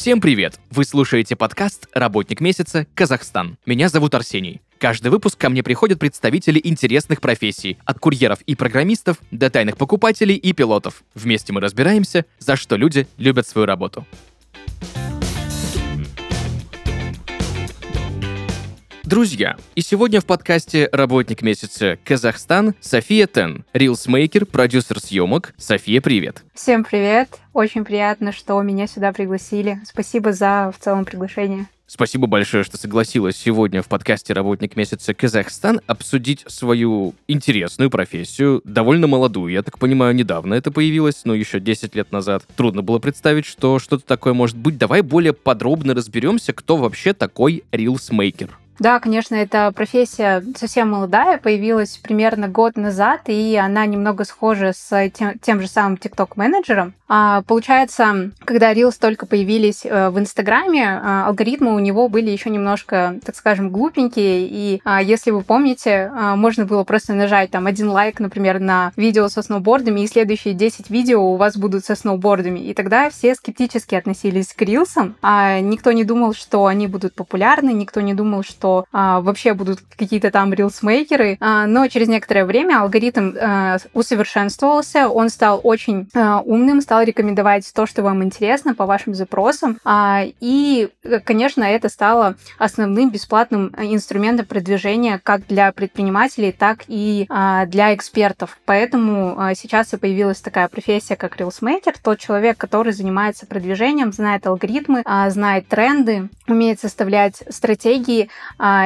Всем привет! Вы слушаете подкаст «Работник месяца. Казахстан». Меня зовут Арсений. Каждый выпуск ко мне приходят представители интересных профессий, от курьеров и программистов до тайных покупателей и пилотов. Вместе мы разбираемся, за что люди любят свою работу. Друзья, и сегодня в подкасте «Работник месяца Казахстан» София Тен, рилсмейкер, продюсер съемок. София, привет. Всем привет. Очень приятно, что меня сюда пригласили. Спасибо за в целом приглашение. Спасибо большое, что согласилась сегодня в подкасте «Работник месяца Казахстан» обсудить свою интересную профессию, довольно молодую. Я так понимаю, недавно это появилось, но еще 10 лет назад. Трудно было представить, что что-то такое может быть. Давай более подробно разберемся, кто вообще такой рилсмейкер. Да, конечно, эта профессия совсем молодая, появилась примерно год назад, и она немного схожа с тем, тем же самым TikTok-менеджером. А, получается, когда Reels только появились э, в Инстаграме, а, алгоритмы у него были еще немножко, так скажем, глупенькие, и а, если вы помните, а, можно было просто нажать там один лайк, например, на видео со сноубордами, и следующие 10 видео у вас будут со сноубордами. И тогда все скептически относились к Рилсам, а никто не думал, что они будут популярны, никто не думал, что а, вообще будут какие-то там рилсмейкеры, а, но через некоторое время алгоритм а, усовершенствовался, он стал очень а, умным, стал рекомендовать то, что вам интересно по вашим запросам, а, и, конечно, это стало основным бесплатным инструментом продвижения как для предпринимателей, так и а, для экспертов. Поэтому а, сейчас и появилась такая профессия, как рилсмейкер, тот человек, который занимается продвижением, знает алгоритмы, а, знает тренды, умеет составлять стратегии,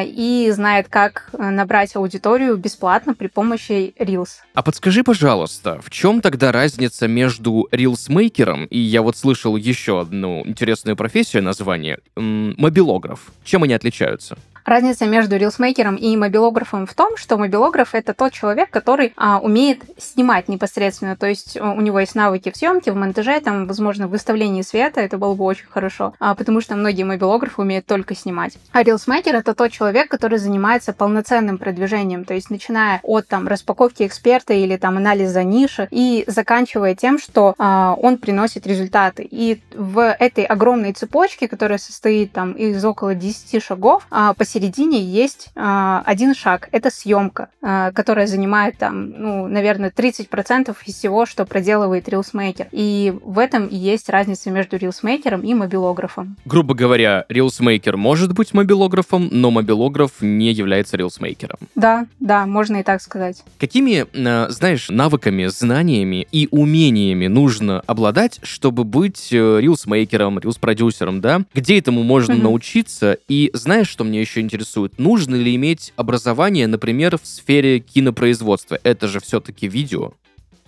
и знает, как э, набрать аудиторию бесплатно при помощи Reels. А подскажи, пожалуйста, в чем тогда разница между рилсмейкером и я вот слышал еще одну интересную профессию название мобилограф? Чем они отличаются? Разница между рилсмейкером и мобилографом в том, что мобилограф это тот человек, который а, умеет снимать непосредственно, то есть у него есть навыки в съемке, в монтаже, там, возможно, в выставлении света, это было бы очень хорошо, а, потому что многие мобилографы умеют только снимать. А рилсмейкер это тот человек, который занимается полноценным продвижением, то есть начиная от там распаковки эксперта или там анализа ниши и заканчивая тем, что а, он приносит результаты. И в этой огромной цепочке, которая состоит там из около 10 шагов, а, посередине есть а, один шаг. Это съемка, а, которая занимает там, ну, наверное, 30% из всего, что проделывает рилсмейкер. И в этом и есть разница между рилсмейкером и мобилографом. Грубо говоря, рилсмейкер может быть мобилографом, но мобилограф не является рилсмейкером. Да, да, можно и так сказать. Какими, а, знаешь, навыками, знаниями и умениями нужно обладать, чтобы быть э, рилсмейкером, рилс-продюсером, да? Где этому можно mm-hmm. научиться? И знаешь, что мне еще интересует. Нужно ли иметь образование, например, в сфере кинопроизводства? Это же все-таки видео.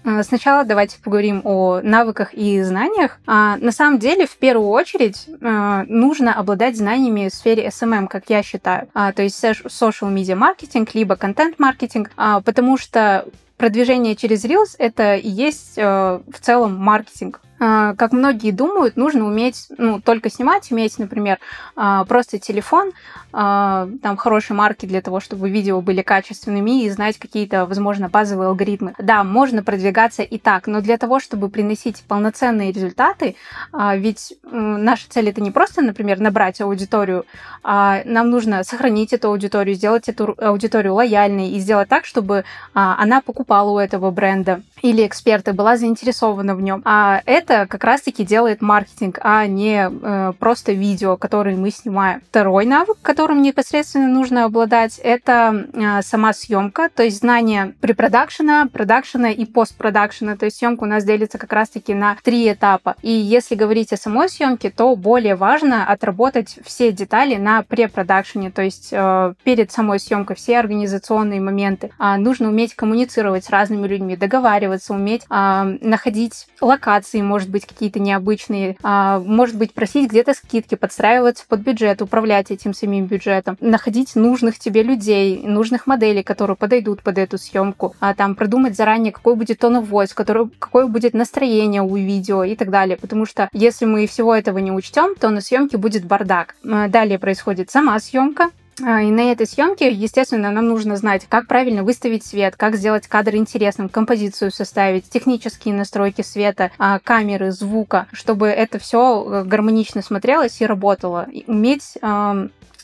А, сначала давайте поговорим о навыках и знаниях. А, на самом деле, в первую очередь, а, нужно обладать знаниями в сфере SMM, как я считаю. То есть social media маркетинг, либо контент-маркетинг, потому что продвижение через Reels это и есть в целом маркетинг. А, как многие думают, нужно уметь, ну, только снимать, иметь, например, а, просто телефон, а, там, хорошие марки для того, чтобы видео были качественными и знать какие-то, возможно, базовые алгоритмы. Да, можно продвигаться и так, но для того, чтобы приносить полноценные результаты, ведь наша цель это не просто, например, набрать аудиторию, а нам нужно сохранить эту аудиторию, сделать эту аудиторию лояльной и сделать так, чтобы она покупала у этого бренда или эксперта, была заинтересована в нем. А это это как раз-таки делает маркетинг, а не э, просто видео, которые мы снимаем. Второй навык, которым непосредственно нужно обладать, это э, сама съемка, то есть знание препродакшена, продакшена и постпродакшена. То есть съемка у нас делится как раз-таки на три этапа. И если говорить о самой съемке, то более важно отработать все детали на препродакшене, то есть э, перед самой съемкой все организационные моменты. А нужно уметь коммуницировать с разными людьми, договариваться, уметь э, находить локации, может быть, какие-то необычные, а, может быть, просить где-то скидки, подстраиваться под бюджет, управлять этим самим бюджетом, находить нужных тебе людей, нужных моделей, которые подойдут под эту съемку, а там продумать заранее, какой будет тон voice, какое будет настроение у видео и так далее. Потому что если мы всего этого не учтем, то на съемке будет бардак. Далее происходит сама съемка, и на этой съемке, естественно, нам нужно знать, как правильно выставить свет, как сделать кадр интересным, композицию составить, технические настройки света, а, камеры, звука, чтобы это все э, гармонично смотрелось и работало. И уметь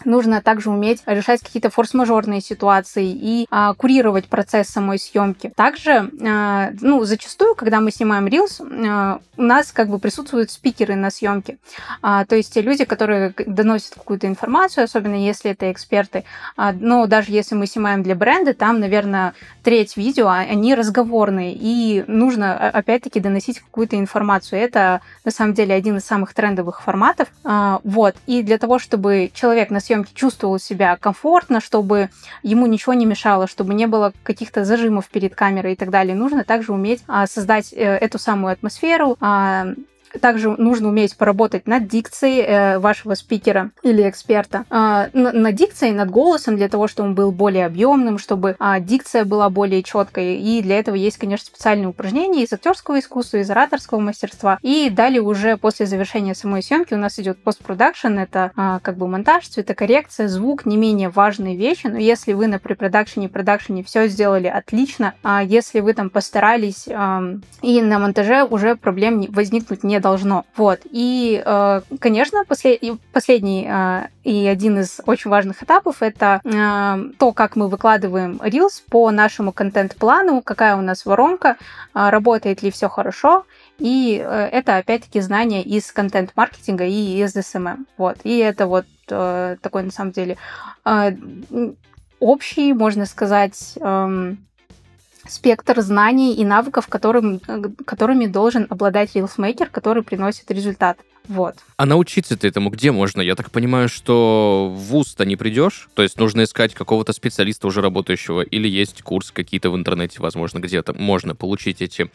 нужно также уметь решать какие-то форс-мажорные ситуации и а, курировать процесс самой съемки. Также, а, ну, зачастую, когда мы снимаем Reels, а, у нас как бы присутствуют спикеры на съемке. А, то есть те люди, которые доносят какую-то информацию, особенно если это эксперты. А, но даже если мы снимаем для бренда, там, наверное, треть видео, а, они разговорные, и нужно, опять-таки, доносить какую-то информацию. Это, на самом деле, один из самых трендовых форматов. А, вот. И для того, чтобы человек на съемке съемки чувствовал себя комфортно, чтобы ему ничего не мешало, чтобы не было каких-то зажимов перед камерой и так далее. Нужно также уметь а, создать э, эту самую атмосферу, а, также нужно уметь поработать над дикцией э, вашего спикера или эксперта, э, над дикцией, над голосом, для того, чтобы он был более объемным, чтобы э, дикция была более четкой. И для этого есть, конечно, специальные упражнения из актерского искусства, из ораторского мастерства. И далее уже после завершения самой съемки у нас идет постпродакшн, это э, как бы монтаж, цветокоррекция, звук, не менее важные вещи. Но если вы на препродакшене и продакшене все сделали отлично, а если вы там постарались и на монтаже уже проблем возникнуть не должно. Вот. И, э, конечно, послед... последний э, и один из очень важных этапов это э, то, как мы выкладываем Reels по нашему контент-плану, какая у нас воронка, работает ли все хорошо. И это, опять-таки, знание из контент-маркетинга и из SMM. Вот. И это вот такой, на самом деле, общий, можно сказать, эм, спектр знаний и навыков, которым, э, которыми должен обладать рилсмейкер, который приносит результат. Вот. А научиться-то этому где можно? Я так понимаю, что в ВУЗ-то не придешь? То есть нужно искать какого-то специалиста уже работающего? Или есть курс какие-то в интернете, возможно, где-то можно получить эти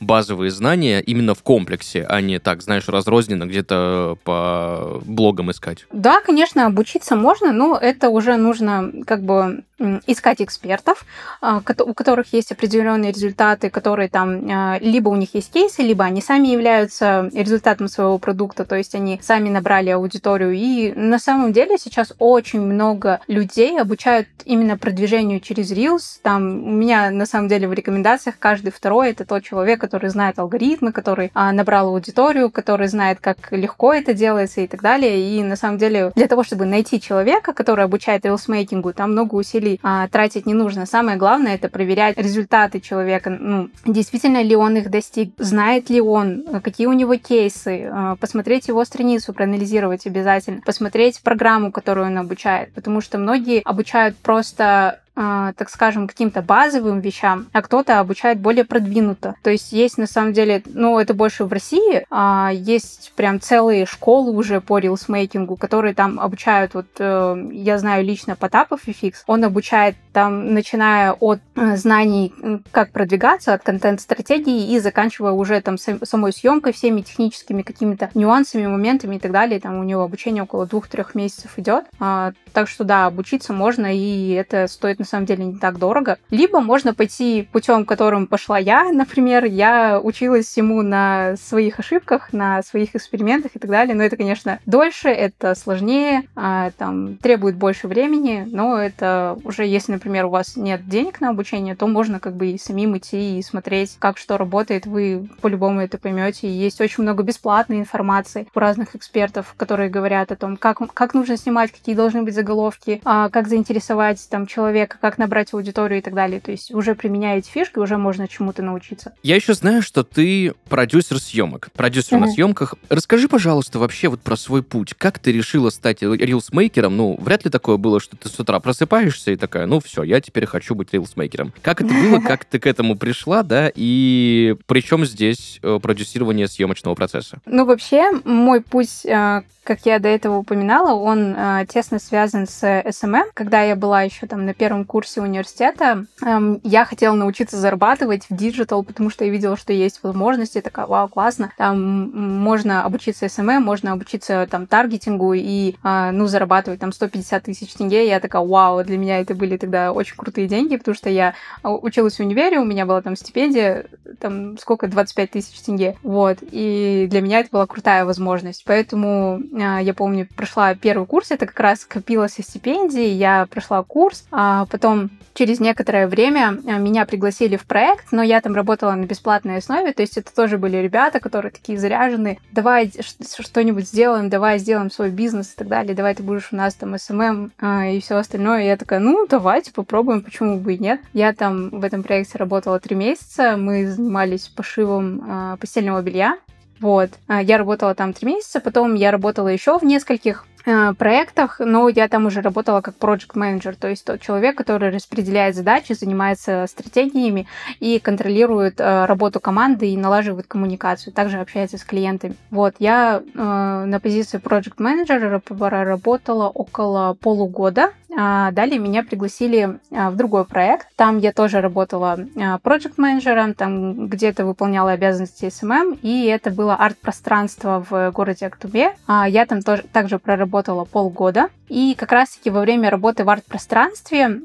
базовые знания именно в комплексе, а не так, знаешь, разрозненно где-то по блогам искать? Да, конечно, обучиться можно, но это уже нужно как бы искать экспертов, а, у которых есть определенные результаты, которые там а, либо у них есть кейсы, либо они сами являются результатом своего продукта, то есть они сами набрали аудиторию. И на самом деле сейчас очень много людей обучают именно продвижению через Reels. Там у меня на самом деле в рекомендациях каждый второй это тот человек, который знает алгоритмы, который а, набрал аудиторию, который знает, как легко это делается и так далее. И на самом деле для того, чтобы найти человека, который обучает рилсмейкингу, там много усилий а, тратить не нужно. Самое главное это проверять результаты человека. Ну, действительно ли он их достиг, знает ли он, какие у него кейсы, а, посмотреть его страницу, проанализировать обязательно, посмотреть программу, которую он обучает, потому что многие обучают просто так скажем, каким-то базовым вещам, а кто-то обучает более продвинуто. То есть есть на самом деле, ну, это больше в России, а есть прям целые школы уже по рилсмейкингу, которые там обучают, вот э, я знаю лично Потапов и Фикс, он обучает там, начиная от э, знаний, как продвигаться, от контент-стратегии и заканчивая уже там самой съемкой, всеми техническими какими-то нюансами, моментами и так далее. Там у него обучение около двух-трех месяцев идет. А, так что да, обучиться можно, и это стоит на самом деле не так дорого. Либо можно пойти путем, которым пошла я, например. Я училась всему на своих ошибках, на своих экспериментах и так далее. Но это, конечно, дольше, это сложнее, а, там требует больше времени, но это уже, если, например, у вас нет денег на обучение, то можно как бы и самим идти и смотреть, как что работает. Вы по-любому это поймете. Есть очень много бесплатной информации у разных экспертов, которые говорят о том, как, как нужно снимать, какие должны быть заголовки, а, как заинтересовать там человека человека, как набрать аудиторию и так далее. То есть уже применяя эти фишки, уже можно чему-то научиться. Я еще знаю, что ты продюсер съемок, продюсер mm-hmm. на съемках. Расскажи, пожалуйста, вообще вот про свой путь. Как ты решила стать рилсмейкером? Ну, вряд ли такое было, что ты с утра просыпаешься и такая, ну все, я теперь хочу быть рилсмейкером. Как это было, как ты к этому пришла, да, и при чем здесь э, продюсирование съемочного процесса? Ну, вообще, мой путь э, как я до этого упоминала, он э, тесно связан с SMM. Когда я была еще там на первом курсе университета, э, я хотела научиться зарабатывать в digital, потому что я видела, что есть возможности. Такая, вау, классно. Там можно обучиться SMM, можно обучиться там таргетингу и, э, ну, зарабатывать там 150 тысяч тенге. Я такая, вау, для меня это были тогда очень крутые деньги, потому что я училась в универе, у меня была там стипендия там, сколько, 25 тысяч тенге. Вот. И для меня это была крутая возможность. Поэтому а, я помню, прошла первый курс, это как раз копилось со стипендии, я прошла курс, а потом через некоторое время а, меня пригласили в проект, но я там работала на бесплатной основе, то есть это тоже были ребята, которые такие заряжены, давай что-нибудь сделаем, давай сделаем свой бизнес и так далее, давай ты будешь у нас там SMM а, и все остальное. И я такая, ну, давайте попробуем, почему бы и нет. Я там в этом проекте работала три месяца, мы занимались пошивом а, постельного белья, вот. А, я работала там три месяца, потом я работала еще в нескольких Э, проектах, но я там уже работала как project менеджер, то есть тот человек, который распределяет задачи, занимается стратегиями и контролирует э, работу команды и налаживает коммуникацию, также общается с клиентами. Вот, я э, на позиции project менеджера работала около полугода, а далее меня пригласили э, в другой проект. Там я тоже работала project менеджером, там где-то выполняла обязанности SMM, и это было арт-пространство в городе Актубе. А я там тоже также проработала работала полгода. И как раз-таки во время работы в арт-пространстве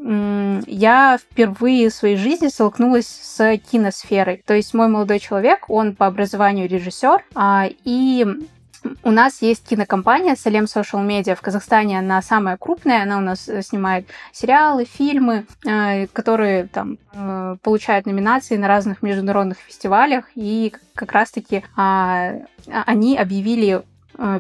я впервые в своей жизни столкнулась с киносферой. То есть мой молодой человек, он по образованию режиссер, а, и у нас есть кинокомпания Салем Social Media в Казахстане. Она самая крупная. Она у нас э, снимает сериалы, фильмы, э, которые там э, получают номинации на разных международных фестивалях. И как раз-таки а, они объявили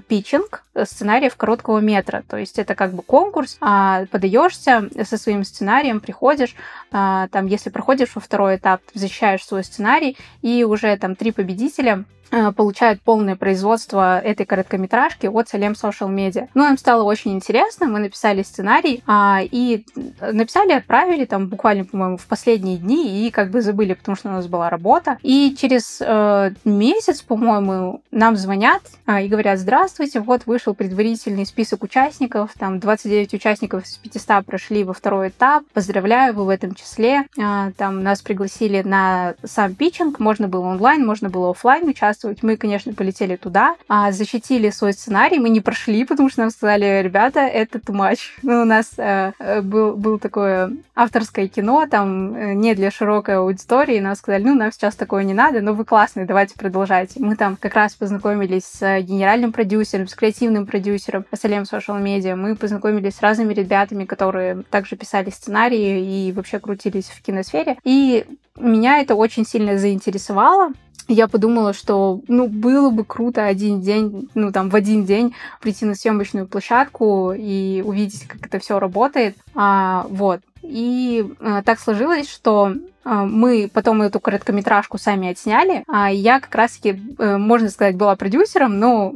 питчинг сценариев короткого метра. То есть это как бы конкурс, а подаешься со своим сценарием, приходишь, а, там, если проходишь во второй этап, защищаешь свой сценарий, и уже там три победителя Э, получают полное производство этой короткометражки от Салем Social Media. Ну, нам стало очень интересно, мы написали сценарий а, и написали, отправили там буквально, по-моему, в последние дни и как бы забыли, потому что у нас была работа. И через э, месяц, по-моему, нам звонят а, и говорят, здравствуйте, вот вышел предварительный список участников, там 29 участников из 500 прошли во второй этап, поздравляю, вы в этом числе. А, там нас пригласили на сам питчинг, можно было онлайн, можно было офлайн участвовать, участвовать. Мы, конечно, полетели туда, а защитили свой сценарий, мы не прошли, потому что нам сказали, ребята, это much. Ну, у нас э, э, был, был такое авторское кино, там э, не для широкой аудитории, нам сказали, ну, нам сейчас такое не надо, но вы классные, давайте продолжайте. Мы там как раз познакомились с генеральным продюсером, с креативным продюсером, с Салем Social Media, мы познакомились с разными ребятами, которые также писали сценарии и вообще крутились в киносфере. И меня это очень сильно заинтересовало, я подумала, что, ну, было бы круто один день, ну, там, в один день прийти на съемочную площадку и увидеть, как это все работает. А, вот. И а, так сложилось, что мы потом эту короткометражку сами отсняли. А я как раз-таки, э, можно сказать, была продюсером, но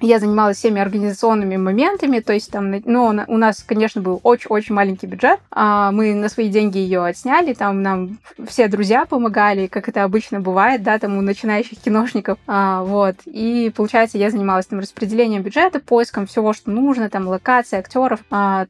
я занималась всеми организационными моментами, то есть там, ну, у нас, конечно, был очень-очень маленький бюджет, а мы на свои деньги ее отсняли, там нам все друзья помогали, как это обычно бывает, да, там у начинающих киношников, а, вот, и, получается, я занималась там распределением бюджета, поиском всего, что нужно, там, локации, актеров, а,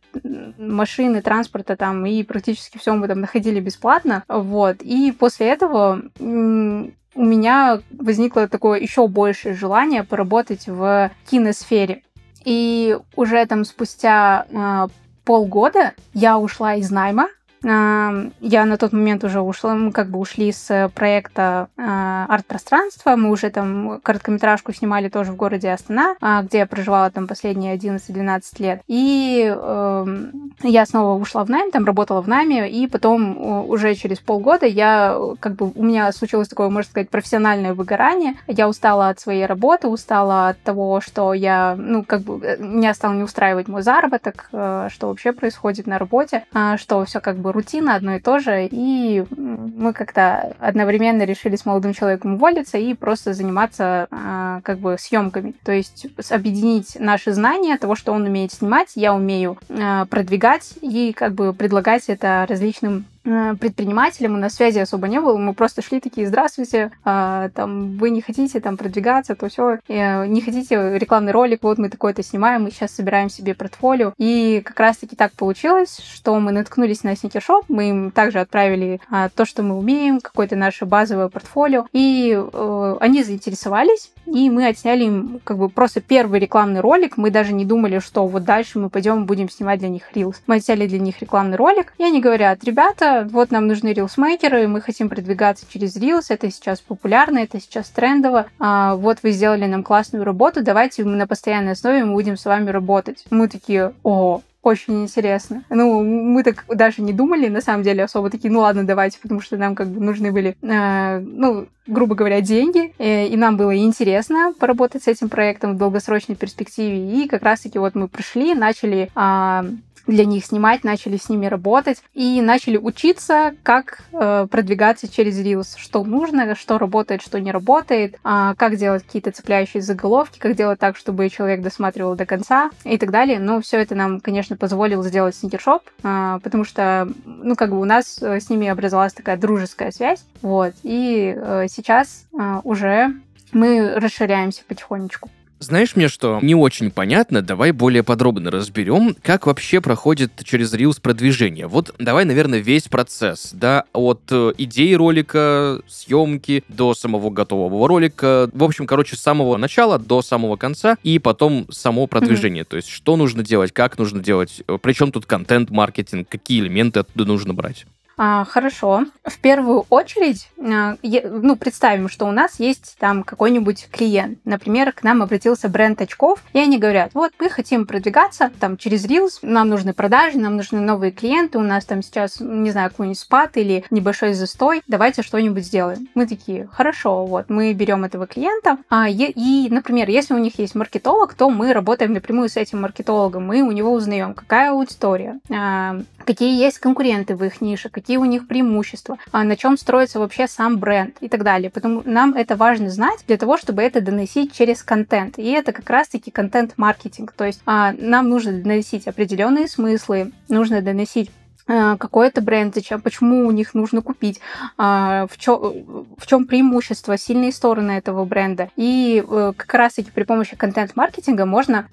машины, транспорта, там, и практически все мы там находили бесплатно, вот, и после этого у меня возникло такое еще большее желание поработать в киносфере. И уже там спустя э, полгода я ушла из найма я на тот момент уже ушла, мы как бы ушли с проекта а, арт-пространства, мы уже там короткометражку снимали тоже в городе Астана, а, где я проживала там последние 11-12 лет. И эм, я снова ушла в найм, там работала в найме, и потом уже через полгода я как бы у меня случилось такое, можно сказать, профессиональное выгорание. Я устала от своей работы, устала от того, что я, ну, как бы э, меня стал не устраивать мой заработок, э, что вообще происходит на работе, а, что все как бы рутина одно и то же, и мы как-то одновременно решили с молодым человеком уволиться и просто заниматься а, как бы съемками. То есть объединить наши знания того, что он умеет снимать, я умею а, продвигать и как бы предлагать это различным Э, предпринимателем, и на связи особо не было, мы просто шли такие, здравствуйте, а, там, вы не хотите там продвигаться, то все, э, не хотите рекламный ролик, вот мы такой-то снимаем, мы сейчас собираем себе портфолио, и как раз-таки так получилось, что мы наткнулись на сникершоп, мы им также отправили а, то, что мы умеем, какое-то наше базовое портфолио, и э, они заинтересовались, и мы отсняли им как бы просто первый рекламный ролик, мы даже не думали, что вот дальше мы пойдем будем снимать для них рилс. Мы отсняли для них рекламный ролик, и они говорят, ребята, вот нам нужны рилсмейкеры, мы хотим продвигаться через Reels, это сейчас популярно, это сейчас трендово, а, вот вы сделали нам классную работу, давайте мы на постоянной основе мы будем с вами работать. Мы такие, о, очень интересно. Ну, мы так даже не думали, на самом деле, особо такие, ну ладно, давайте, потому что нам как бы нужны были, э, ну, грубо говоря, деньги, э, и нам было интересно поработать с этим проектом в долгосрочной перспективе, и как раз-таки вот мы пришли, начали э, для них снимать, начали с ними работать и начали учиться, как э, продвигаться через Reels, что нужно, что работает, что не работает, э, как делать какие-то цепляющие заголовки, как делать так, чтобы человек досматривал до конца и так далее. Но все это нам, конечно, позволил сделать сникершоп, э, потому что, ну, как бы у нас э, с ними образовалась такая дружеская связь, вот, и э, сейчас э, уже мы расширяемся потихонечку. Знаешь мне что? Не очень понятно, давай более подробно разберем, как вообще проходит через Reels продвижение. Вот давай, наверное, весь процесс, да, от э, идеи ролика, съемки до самого готового ролика, в общем, короче, с самого начала до самого конца, и потом само продвижение, mm-hmm. то есть что нужно делать, как нужно делать, э, причем тут контент-маркетинг, какие элементы оттуда нужно брать. А, хорошо. В первую очередь, а, ну, представим, что у нас есть там какой-нибудь клиент. Например, к нам обратился бренд очков, и они говорят, вот, мы хотим продвигаться там через Reels, нам нужны продажи, нам нужны новые клиенты, у нас там сейчас, не знаю, какой-нибудь спад или небольшой застой, давайте что-нибудь сделаем. Мы такие, хорошо, вот, мы берем этого клиента, а, и, например, если у них есть маркетолог, то мы работаем напрямую с этим маркетологом, мы у него узнаем, какая аудитория, а, какие есть конкуренты в их нише, какие у них преимущества, а на чем строится вообще сам бренд и так далее. Потому нам это важно знать для того, чтобы это доносить через контент. И это как раз-таки контент-маркетинг. То есть а, нам нужно доносить определенные смыслы, нужно доносить Э, какой-то бренд, зачем, почему у них нужно купить, а, в чем, в чем преимущество, сильные стороны этого бренда. И э, как раз-таки при помощи контент-маркетинга можно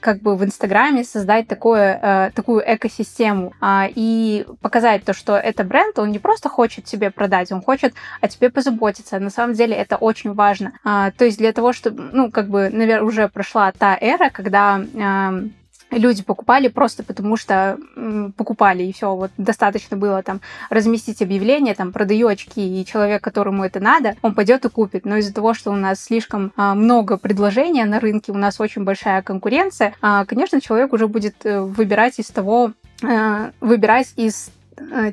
как бы в Инстаграме создать такое, э, такую экосистему а, и показать то, что это бренд, он не просто хочет тебе продать, он хочет о тебе позаботиться. На самом деле это очень важно. А, то есть для того, чтобы, ну, как бы, наверное, уже прошла та эра, когда люди покупали просто потому, что покупали, и все, вот достаточно было там разместить объявление, там, продаю очки, и человек, которому это надо, он пойдет и купит. Но из-за того, что у нас слишком а, много предложения на рынке, у нас очень большая конкуренция, а, конечно, человек уже будет э, выбирать из того, э, выбирать из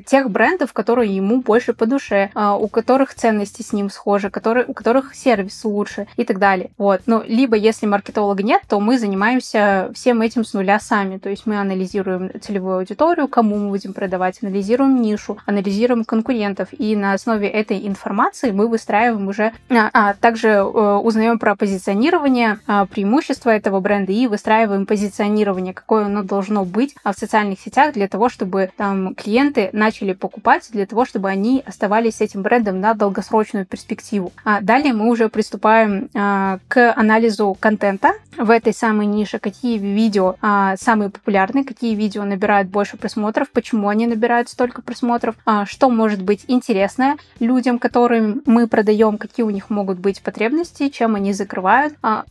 тех брендов, которые ему больше по душе, а, у которых ценности с ним схожи, которые, у которых сервис лучше и так далее. Вот. Но либо если маркетолога нет, то мы занимаемся всем этим с нуля сами. То есть мы анализируем целевую аудиторию, кому мы будем продавать, анализируем нишу, анализируем конкурентов. И на основе этой информации мы выстраиваем уже, а, а также э, узнаем про позиционирование, а, преимущества этого бренда и выстраиваем позиционирование, какое оно должно быть в социальных сетях для того, чтобы там клиент клиенты начали покупать для того, чтобы они оставались с этим брендом на долгосрочную перспективу. А далее мы уже приступаем а, к анализу контента в этой самой нише, какие видео а, самые популярные, какие видео набирают больше просмотров, почему они набирают столько просмотров, а, что может быть интересное людям, которым мы продаем, какие у них могут быть потребности, чем они закрывают, а,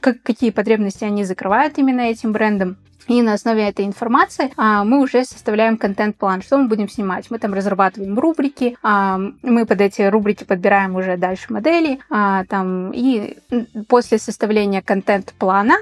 как, какие потребности они закрывают именно этим брендом. И на основе этой информации а, мы уже составляем контент-план, что мы будем снимать. Мы там разрабатываем рубрики, а, мы под эти рубрики подбираем уже дальше модели, а, там, и после составления контент-плана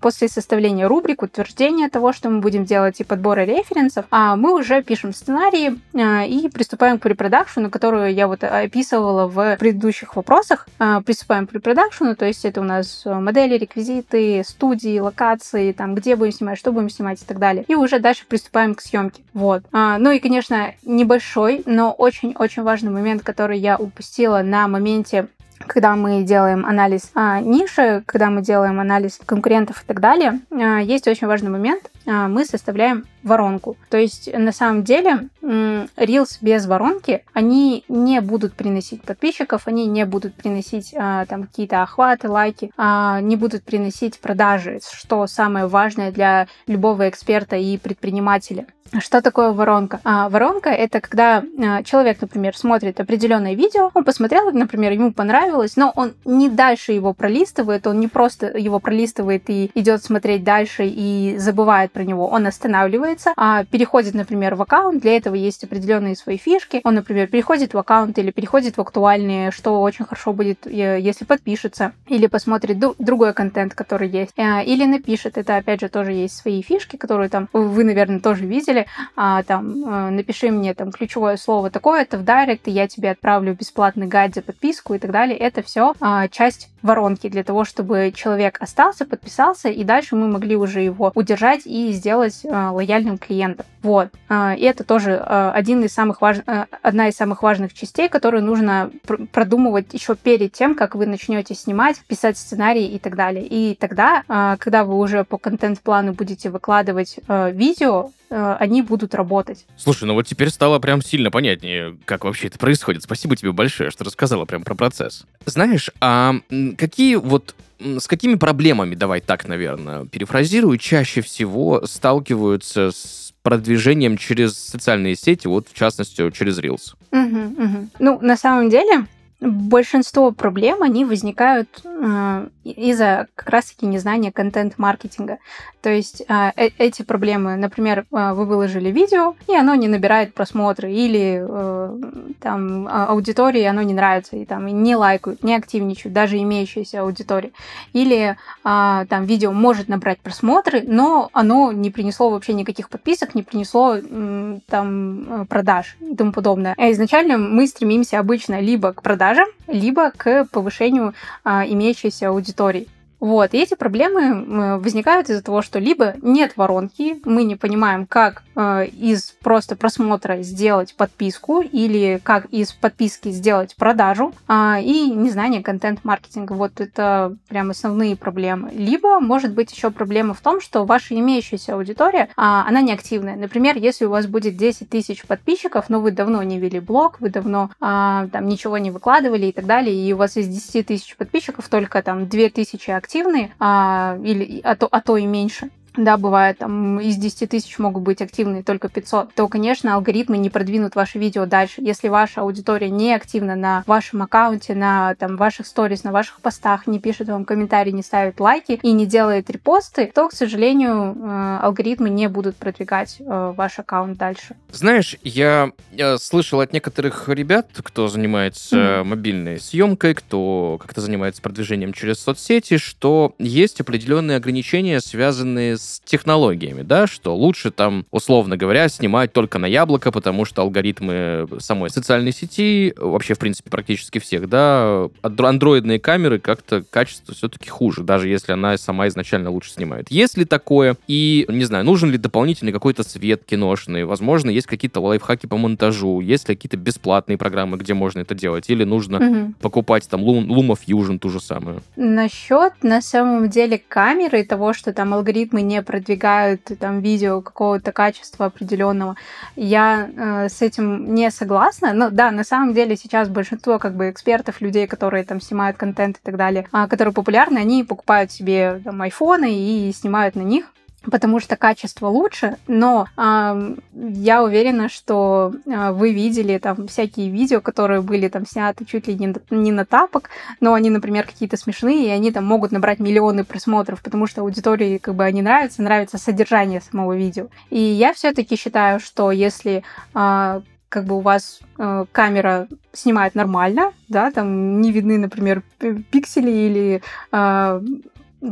после составления рубрик, утверждения того, что мы будем делать, и подбора референсов, а мы уже пишем сценарии а, и приступаем к препродакшену, которую я вот описывала в предыдущих вопросах. А, приступаем к препродакшену, то есть это у нас модели, реквизиты, студии, локации, там, где будем снимать, что будем снимать и так далее. И уже дальше приступаем к съемке. Вот. Ну и, конечно, небольшой, но очень-очень важный момент, который я упустила на моменте когда мы делаем анализ а, ниши, когда мы делаем анализ конкурентов и так далее, а, есть очень важный момент. А, мы составляем воронку. То есть, на самом деле, Reels без воронки, они не будут приносить подписчиков, они не будут приносить а, там какие-то охваты, лайки, а, не будут приносить продажи, что самое важное для любого эксперта и предпринимателя. Что такое воронка? А, воронка это когда а, человек, например, смотрит определенное видео, он посмотрел, например, ему понравилось, но он не дальше его пролистывает, он не просто его пролистывает и идет смотреть дальше и забывает про него, он останавливает выкладывается, а переходит, например, в аккаунт, для этого есть определенные свои фишки. Он, например, переходит в аккаунт или переходит в актуальные, что очень хорошо будет, э, если подпишется или посмотрит другой контент, который есть, э, или напишет. Это, опять же, тоже есть свои фишки, которые там вы, наверное, тоже видели. А, там, э, напиши мне там ключевое слово такое-то в директ, и я тебе отправлю бесплатный гайд за подписку и так далее. Это все а, часть воронки для того, чтобы человек остался, подписался, и дальше мы могли уже его удержать и сделать а, лояльным клиентом. Вот. А, и это тоже а, один из самых важ... а, одна из самых важных частей, которую нужно пр- продумывать еще перед тем, как вы начнете снимать, писать сценарий и так далее. И тогда, когда вы уже по контент-плану будете выкладывать видео, они будут работать. Слушай, ну вот теперь стало прям сильно понятнее, как вообще это происходит. Спасибо тебе большое, что рассказала прям про процесс. Знаешь, а какие вот с какими проблемами, давай так, наверное, перефразирую, чаще всего сталкиваются с продвижением через социальные сети, вот в частности через Reels? Угу, угу. Ну, на самом деле, большинство проблем, они возникают э, из-за как раз-таки незнания контент-маркетинга. То есть э, э, эти проблемы, например, э, вы выложили видео, и оно не набирает просмотры, или э, там а, аудитории оно не нравится, и там не лайкают, не активничают, даже имеющиеся аудитории. Или э, там видео может набрать просмотры, но оно не принесло вообще никаких подписок, не принесло э, там продаж и тому подобное. А изначально мы стремимся обычно либо к продажам, либо к повышению э, имеющейся аудитории. Вот, и эти проблемы возникают из-за того, что либо нет воронки, мы не понимаем, как э, из просто просмотра сделать подписку или как из подписки сделать продажу, э, и незнание контент-маркетинга. Вот это прям основные проблемы. Либо может быть еще проблема в том, что ваша имеющаяся аудитория, э, она неактивная. Например, если у вас будет 10 тысяч подписчиков, но вы давно не вели блог, вы давно э, там ничего не выкладывали и так далее, и у вас из 10 тысяч подписчиков только там 2 тысячи активных, активные, а, или, а, то, а то и меньше, да, бывает, там из 10 тысяч могут быть активны только 500, то, конечно, алгоритмы не продвинут ваше видео дальше. Если ваша аудитория не активна на вашем аккаунте, на там, ваших сторис, на ваших постах, не пишет вам комментарии, не ставит лайки и не делает репосты, то, к сожалению, э, алгоритмы не будут продвигать э, ваш аккаунт дальше. Знаешь, я, я слышал от некоторых ребят, кто занимается mm-hmm. мобильной съемкой, кто как-то занимается продвижением через соцсети, что есть определенные ограничения, связанные с с технологиями, да, что лучше там, условно говоря, снимать только на яблоко, потому что алгоритмы самой социальной сети, вообще, в принципе, практически всех, да, андроидные камеры как-то качество все-таки хуже, даже если она сама изначально лучше снимает. Есть ли такое? И, не знаю, нужен ли дополнительный какой-то свет киношный? Возможно, есть какие-то лайфхаки по монтажу, есть ли какие-то бесплатные программы, где можно это делать? Или нужно угу. покупать там Luma Fusion ту же самую? Насчет, на самом деле, камеры и того, что там алгоритмы не не продвигают там видео какого-то качества определенного. Я э, с этим не согласна. Но да, на самом деле сейчас большинство как бы экспертов, людей, которые там снимают контент и так далее, э, которые популярны, они покупают себе там айфоны и снимают на них потому что качество лучше, но э, я уверена, что э, вы видели там всякие видео, которые были там сняты чуть ли не, не на тапок, но они, например, какие-то смешные, и они там могут набрать миллионы просмотров, потому что аудитории как бы они нравятся, нравится содержание самого видео. И я все-таки считаю, что если э, как бы у вас э, камера снимает нормально, да, там не видны, например, пиксели или э,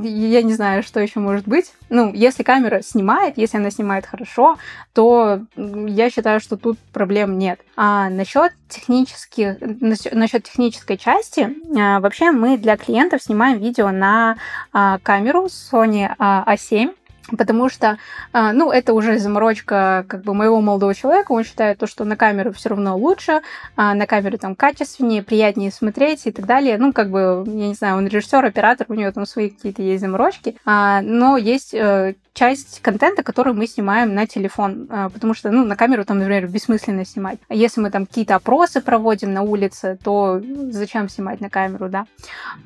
я не знаю, что еще может быть. Ну, если камера снимает, если она снимает хорошо, то я считаю, что тут проблем нет. А насчет технических, насчет технической части, а, вообще мы для клиентов снимаем видео на а, камеру Sony A7 Потому что, а, ну, это уже заморочка как бы моего молодого человека. Он считает то, что на камеру все равно лучше, а на камеру там качественнее, приятнее смотреть и так далее. Ну, как бы, я не знаю, он режиссер, оператор, у него там свои какие-то есть заморочки. А, но есть э, часть контента, который мы снимаем на телефон, потому что, ну, на камеру там, например, бессмысленно снимать. Если мы там какие-то опросы проводим на улице, то зачем снимать на камеру, да?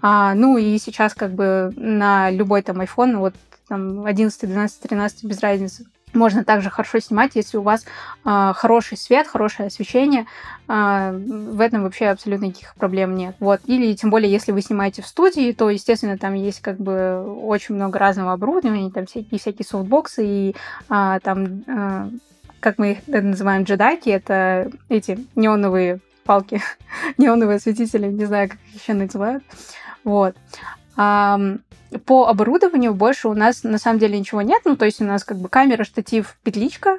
А, ну, и сейчас как бы на любой там iPhone, вот там 11, 12, 13, без разницы, можно также хорошо снимать, если у вас э, хороший свет, хорошее освещение. Э, в этом вообще абсолютно никаких проблем нет. Вот. Или тем более, если вы снимаете в студии, то, естественно, там есть как бы очень много разного оборудования, там всякие, всякие софтбоксы и э, там, э, как мы их называем, джедайки, это эти неоновые палки, неоновые осветители, не знаю, как их еще называют. Вот. По оборудованию больше у нас на самом деле ничего нет. Ну, то есть у нас как бы камера, штатив, петличка,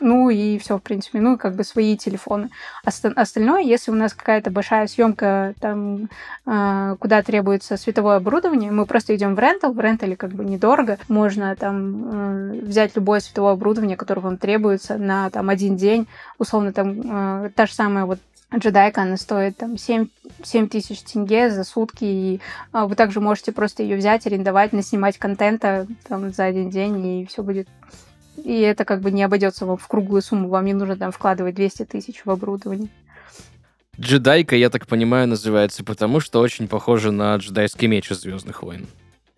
ну и все, в принципе, ну как бы свои телефоны. Остальное, если у нас какая-то большая съемка, там, э, куда требуется световое оборудование, мы просто идем в рентал, в рентале как бы недорого, можно там э, взять любое световое оборудование, которое вам требуется на там один день, условно там э, та же самая вот джедайка, она стоит там 7, 7 тысяч тенге за сутки, и а, вы также можете просто ее взять, арендовать, наснимать контента там за один день, и все будет и это как бы не обойдется вам в круглую сумму, вам не нужно там вкладывать 200 тысяч в оборудование. Джедайка, я так понимаю, называется потому, что очень похоже на джедайский меч из Звездных войн.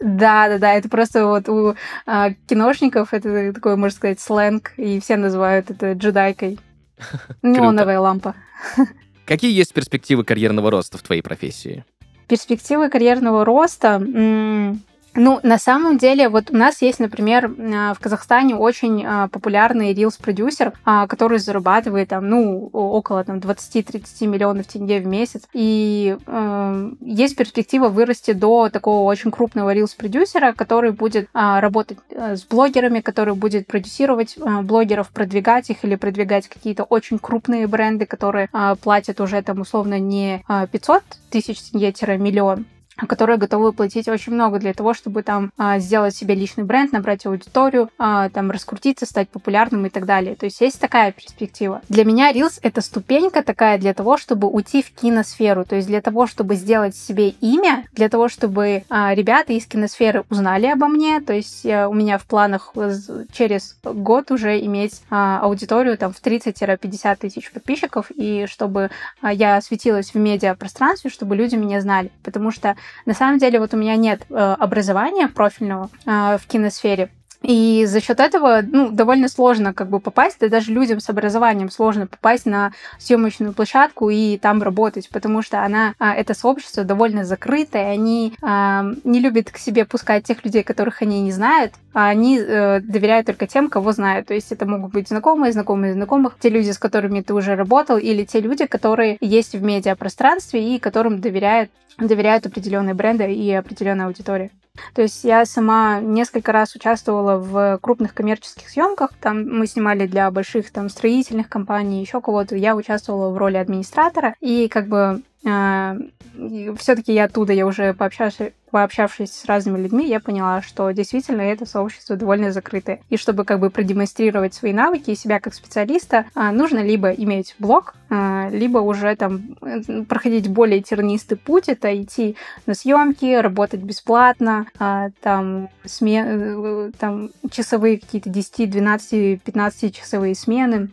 Да, да, да, это просто вот у а, киношников это такой, можно сказать, сленг, и все называют это джедайкой. Неоновая лампа. Какие есть перспективы карьерного роста в твоей профессии? Перспективы карьерного роста... Ну, на самом деле, вот у нас есть, например, а, в Казахстане очень а, популярный рилс-продюсер, а, который зарабатывает там, ну, около там 20-30 миллионов тенге в месяц. И э, есть перспектива вырасти до такого очень крупного рилс-продюсера, который будет работать э, с блогерами, который будет продюсировать блогеров, продвигать их или продвигать какие-то очень крупные бренды, которые платят уже там условно не 500 тысяч тенге-миллион, которые готовы платить очень много для того, чтобы там а, сделать себе личный бренд, набрать аудиторию, а, там раскрутиться, стать популярным и так далее. То есть есть такая перспектива. Для меня Reels — это ступенька такая для того, чтобы уйти в киносферу, то есть для того, чтобы сделать себе имя, для того, чтобы а, ребята из киносферы узнали обо мне, то есть у меня в планах через год уже иметь аудиторию там в 30-50 тысяч подписчиков, и чтобы я светилась в медиапространстве, чтобы люди меня знали, потому что на самом деле вот у меня нет э, образования профильного э, в киносфере, и за счет этого, ну, довольно сложно как бы попасть, да даже людям с образованием сложно попасть на съемочную площадку и там работать, потому что она, а, это сообщество довольно закрытое, они а, не любят к себе пускать тех людей, которых они не знают, а они а, доверяют только тем, кого знают. То есть это могут быть знакомые, знакомые знакомых, те люди, с которыми ты уже работал, или те люди, которые есть в медиапространстве и которым доверяют, доверяют определенные бренды и определенная аудитория. То есть я сама несколько раз участвовала в крупных коммерческих съемках. Там мы снимали для больших там строительных компаний, еще кого-то. Я участвовала в роли администратора. И как бы а, все-таки я оттуда, я уже пообщавшись, пообщавшись с разными людьми, я поняла, что действительно это сообщество довольно закрытое. И чтобы как бы продемонстрировать свои навыки и себя как специалиста, а, нужно либо иметь блог, а, либо уже там э, проходить более тернистый путь, это идти на съемки, работать бесплатно, там, смен, э, там часовые какие-то 10, 12, 15 часовые смены,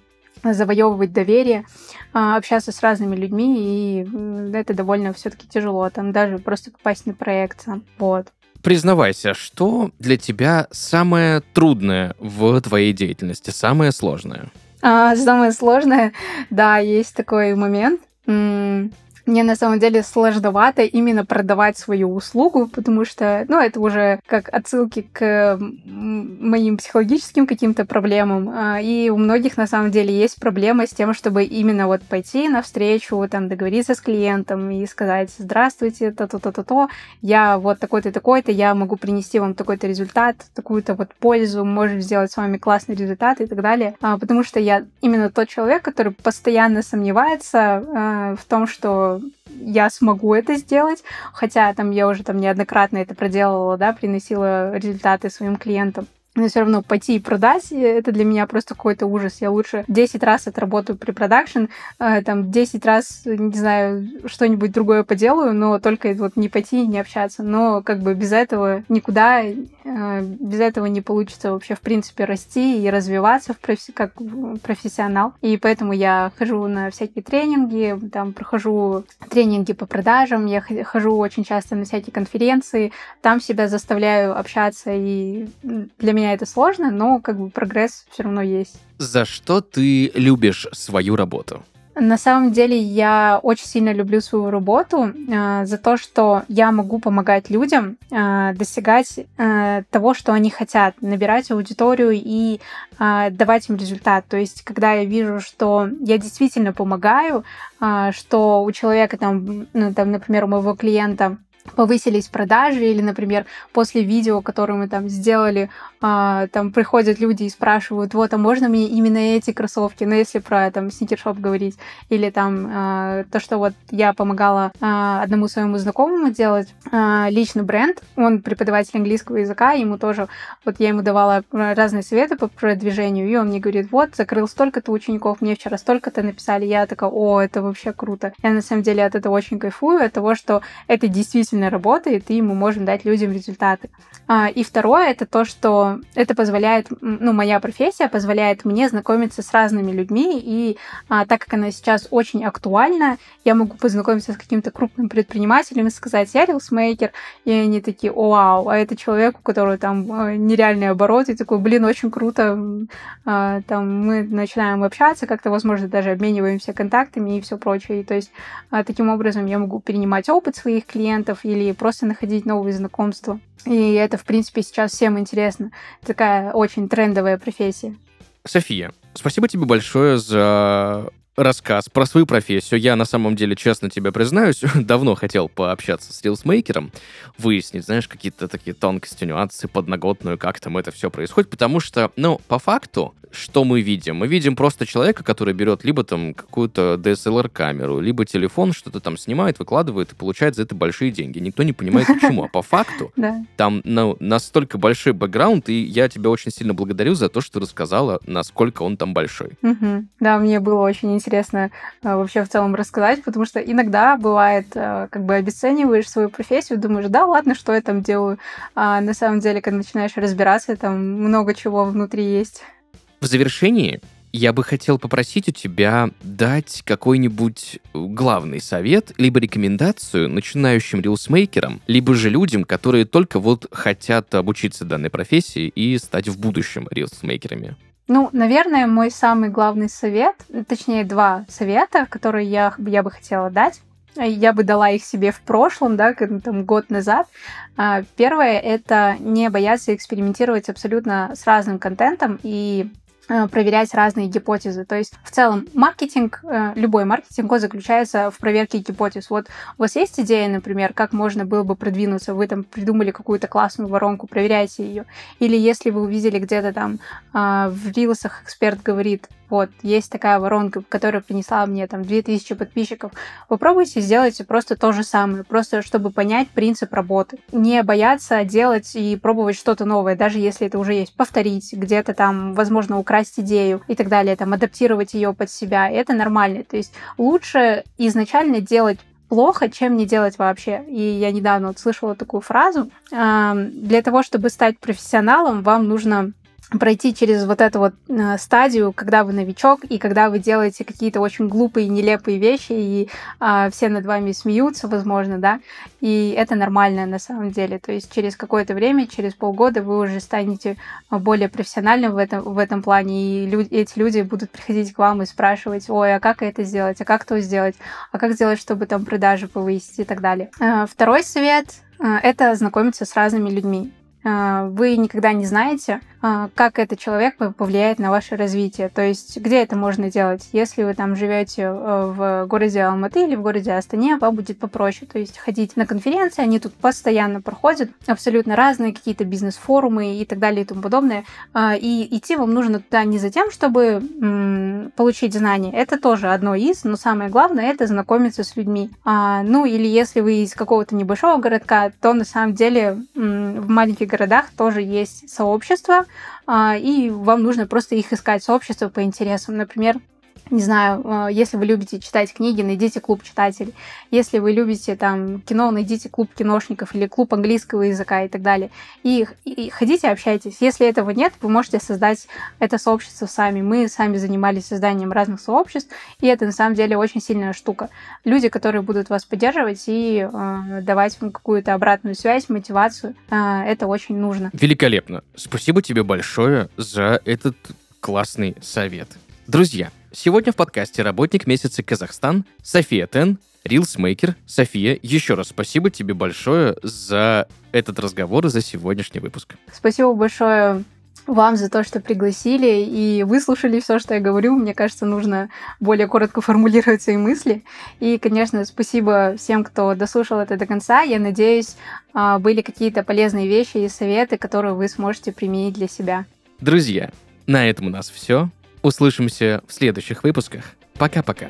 завоевывать доверие, а, общаться с разными людьми, и это довольно все-таки тяжело, там даже просто попасть на проект, вот. Признавайся, что для тебя самое трудное в твоей деятельности, самое сложное? А, самое сложное, да, есть такой момент. Мне на самом деле сложновато именно продавать свою услугу, потому что, ну, это уже как отсылки к моим психологическим каким-то проблемам. А, и у многих на самом деле есть проблема с тем, чтобы именно вот пойти навстречу, там, договориться с клиентом и сказать, здравствуйте, то-то-то-то-то, я вот такой-то, такой-то, я могу принести вам такой-то результат, такую-то вот пользу, можем сделать с вами классный результат и так далее. А, потому что я именно тот человек, который постоянно сомневается а, в том, что я смогу это сделать, хотя там я уже там неоднократно это проделала, да, приносила результаты своим клиентам но все равно пойти и продать, это для меня просто какой-то ужас. Я лучше 10 раз отработаю при продакшн, э, там 10 раз, не знаю, что-нибудь другое поделаю, но только вот не пойти и не общаться. Но как бы без этого никуда, э, без этого не получится вообще, в принципе, расти и развиваться в профи- как профессионал. И поэтому я хожу на всякие тренинги, там прохожу тренинги по продажам, я хожу очень часто на всякие конференции, там себя заставляю общаться, и для меня это сложно, но как бы прогресс все равно есть. За что ты любишь свою работу? На самом деле я очень сильно люблю свою работу э, за то, что я могу помогать людям э, достигать э, того, что они хотят, набирать аудиторию и э, давать им результат. То есть, когда я вижу, что я действительно помогаю, э, что у человека там, ну, там, например, у моего клиента повысились продажи, или, например, после видео, которое мы там сделали, а, там приходят люди и спрашивают, вот, а можно мне именно эти кроссовки, ну, если про там сникершоп говорить, или там а, то, что вот я помогала а, одному своему знакомому делать а, личный бренд, он преподаватель английского языка, ему тоже, вот я ему давала разные советы по продвижению, и он мне говорит, вот, закрыл столько-то учеников, мне вчера столько-то написали, я такая, о, это вообще круто. Я на самом деле от этого очень кайфую, от того, что это действительно действительно работает, и мы можем дать людям результаты. А, и второе, это то, что это позволяет, ну, моя профессия позволяет мне знакомиться с разными людьми, и а, так как она сейчас очень актуальна, я могу познакомиться с каким-то крупным предпринимателем и сказать, я рилсмейкер, и они такие, вау, а это человек, у которого там э, нереальный оборот, и такой, блин, очень круто, а, там мы начинаем общаться, как-то, возможно, даже обмениваемся контактами и все прочее. И, то есть таким образом я могу перенимать опыт своих клиентов или просто находить новые знакомства. И это, в принципе, сейчас всем интересно. Такая очень трендовая профессия. София, спасибо тебе большое за рассказ про свою профессию. Я на самом деле, честно тебе признаюсь, давно хотел пообщаться с рилсмейкером, выяснить, знаешь, какие-то такие тонкости, нюансы, подноготную, как там это все происходит, потому что, ну, по факту, что мы видим? Мы видим просто человека, который берет либо там какую-то DSLR-камеру, либо телефон, что-то там снимает, выкладывает и получает за это большие деньги. Никто не понимает, почему. А по факту там ну, настолько большой бэкграунд, и я тебя очень сильно благодарю за то, что рассказала, насколько он там большой. Да, мне было очень интересно интересно э, вообще в целом рассказать, потому что иногда бывает, э, как бы обесцениваешь свою профессию, думаешь, да, ладно, что я там делаю, а на самом деле, когда начинаешь разбираться, там много чего внутри есть. В завершении я бы хотел попросить у тебя дать какой-нибудь главный совет, либо рекомендацию начинающим рилсмейкерам, либо же людям, которые только вот хотят обучиться данной профессии и стать в будущем рилсмейкерами. Ну, наверное, мой самый главный совет, точнее, два совета, которые я, я бы хотела дать. Я бы дала их себе в прошлом, да, там, год назад. А, первое — это не бояться экспериментировать абсолютно с разным контентом и проверять разные гипотезы. То есть в целом маркетинг, э, любой маркетинг, он заключается в проверке гипотез. Вот у вас есть идея, например, как можно было бы продвинуться, вы там придумали какую-то классную воронку, проверяйте ее. Или если вы увидели где-то там а, в рилсах эксперт говорит, вот, есть такая воронка, которая принесла мне там 2000 подписчиков. Попробуйте сделать просто то же самое, просто чтобы понять принцип работы. Не бояться делать и пробовать что-то новое, даже если это уже есть. Повторить, где-то там, возможно, украсть идею и так далее, там, адаптировать ее под себя. Это нормально. То есть лучше изначально делать плохо, чем не делать вообще. И я недавно вот слышала такую фразу. Для того, чтобы стать профессионалом, вам нужно пройти через вот эту вот э, стадию, когда вы новичок и когда вы делаете какие-то очень глупые, нелепые вещи, и э, все над вами смеются, возможно, да, и это нормально на самом деле. То есть через какое-то время, через полгода вы уже станете более профессиональным в этом, в этом плане, и люди, эти люди будут приходить к вам и спрашивать, ой, а как это сделать, а как то сделать, а как сделать, чтобы там продажи повысить и так далее. Э, второй совет э, это знакомиться с разными людьми. Э, вы никогда не знаете, а, как этот человек повлияет на ваше развитие. То есть, где это можно делать? Если вы там живете э, в городе Алматы или в городе Астане, вам будет попроще. То есть, ходить на конференции, они тут постоянно проходят, абсолютно разные какие-то бизнес-форумы и так далее и тому подобное. А, и идти вам нужно туда не за тем, чтобы получить знания. Это тоже одно из, но самое главное это знакомиться с людьми. А, ну, или если вы из какого-то небольшого городка, то на самом деле в маленьких городах тоже есть сообщества, а, и вам нужно просто их искать, сообщества по интересам. Например, не знаю, э, если вы любите читать книги, найдите клуб читателей. Если вы любите там кино, найдите клуб киношников или клуб английского языка и так далее. И, и ходите, общайтесь. Если этого нет, вы можете создать это сообщество сами. Мы сами занимались созданием разных сообществ, и это на самом деле очень сильная штука. Люди, которые будут вас поддерживать и э, давать вам какую-то обратную связь, мотивацию, э, это очень нужно. Великолепно. Спасибо тебе большое за этот классный совет. Друзья, Сегодня в подкасте работник месяца Казахстан София Тен, Рилсмейкер. София, еще раз спасибо тебе большое за этот разговор и за сегодняшний выпуск. Спасибо большое вам за то, что пригласили и выслушали все, что я говорю. Мне кажется, нужно более коротко формулировать свои мысли. И, конечно, спасибо всем, кто дослушал это до конца. Я надеюсь, а, были какие-то полезные вещи и советы, которые вы сможете применить для себя. Друзья, на этом у нас все. Услышимся в следующих выпусках. Пока-пока.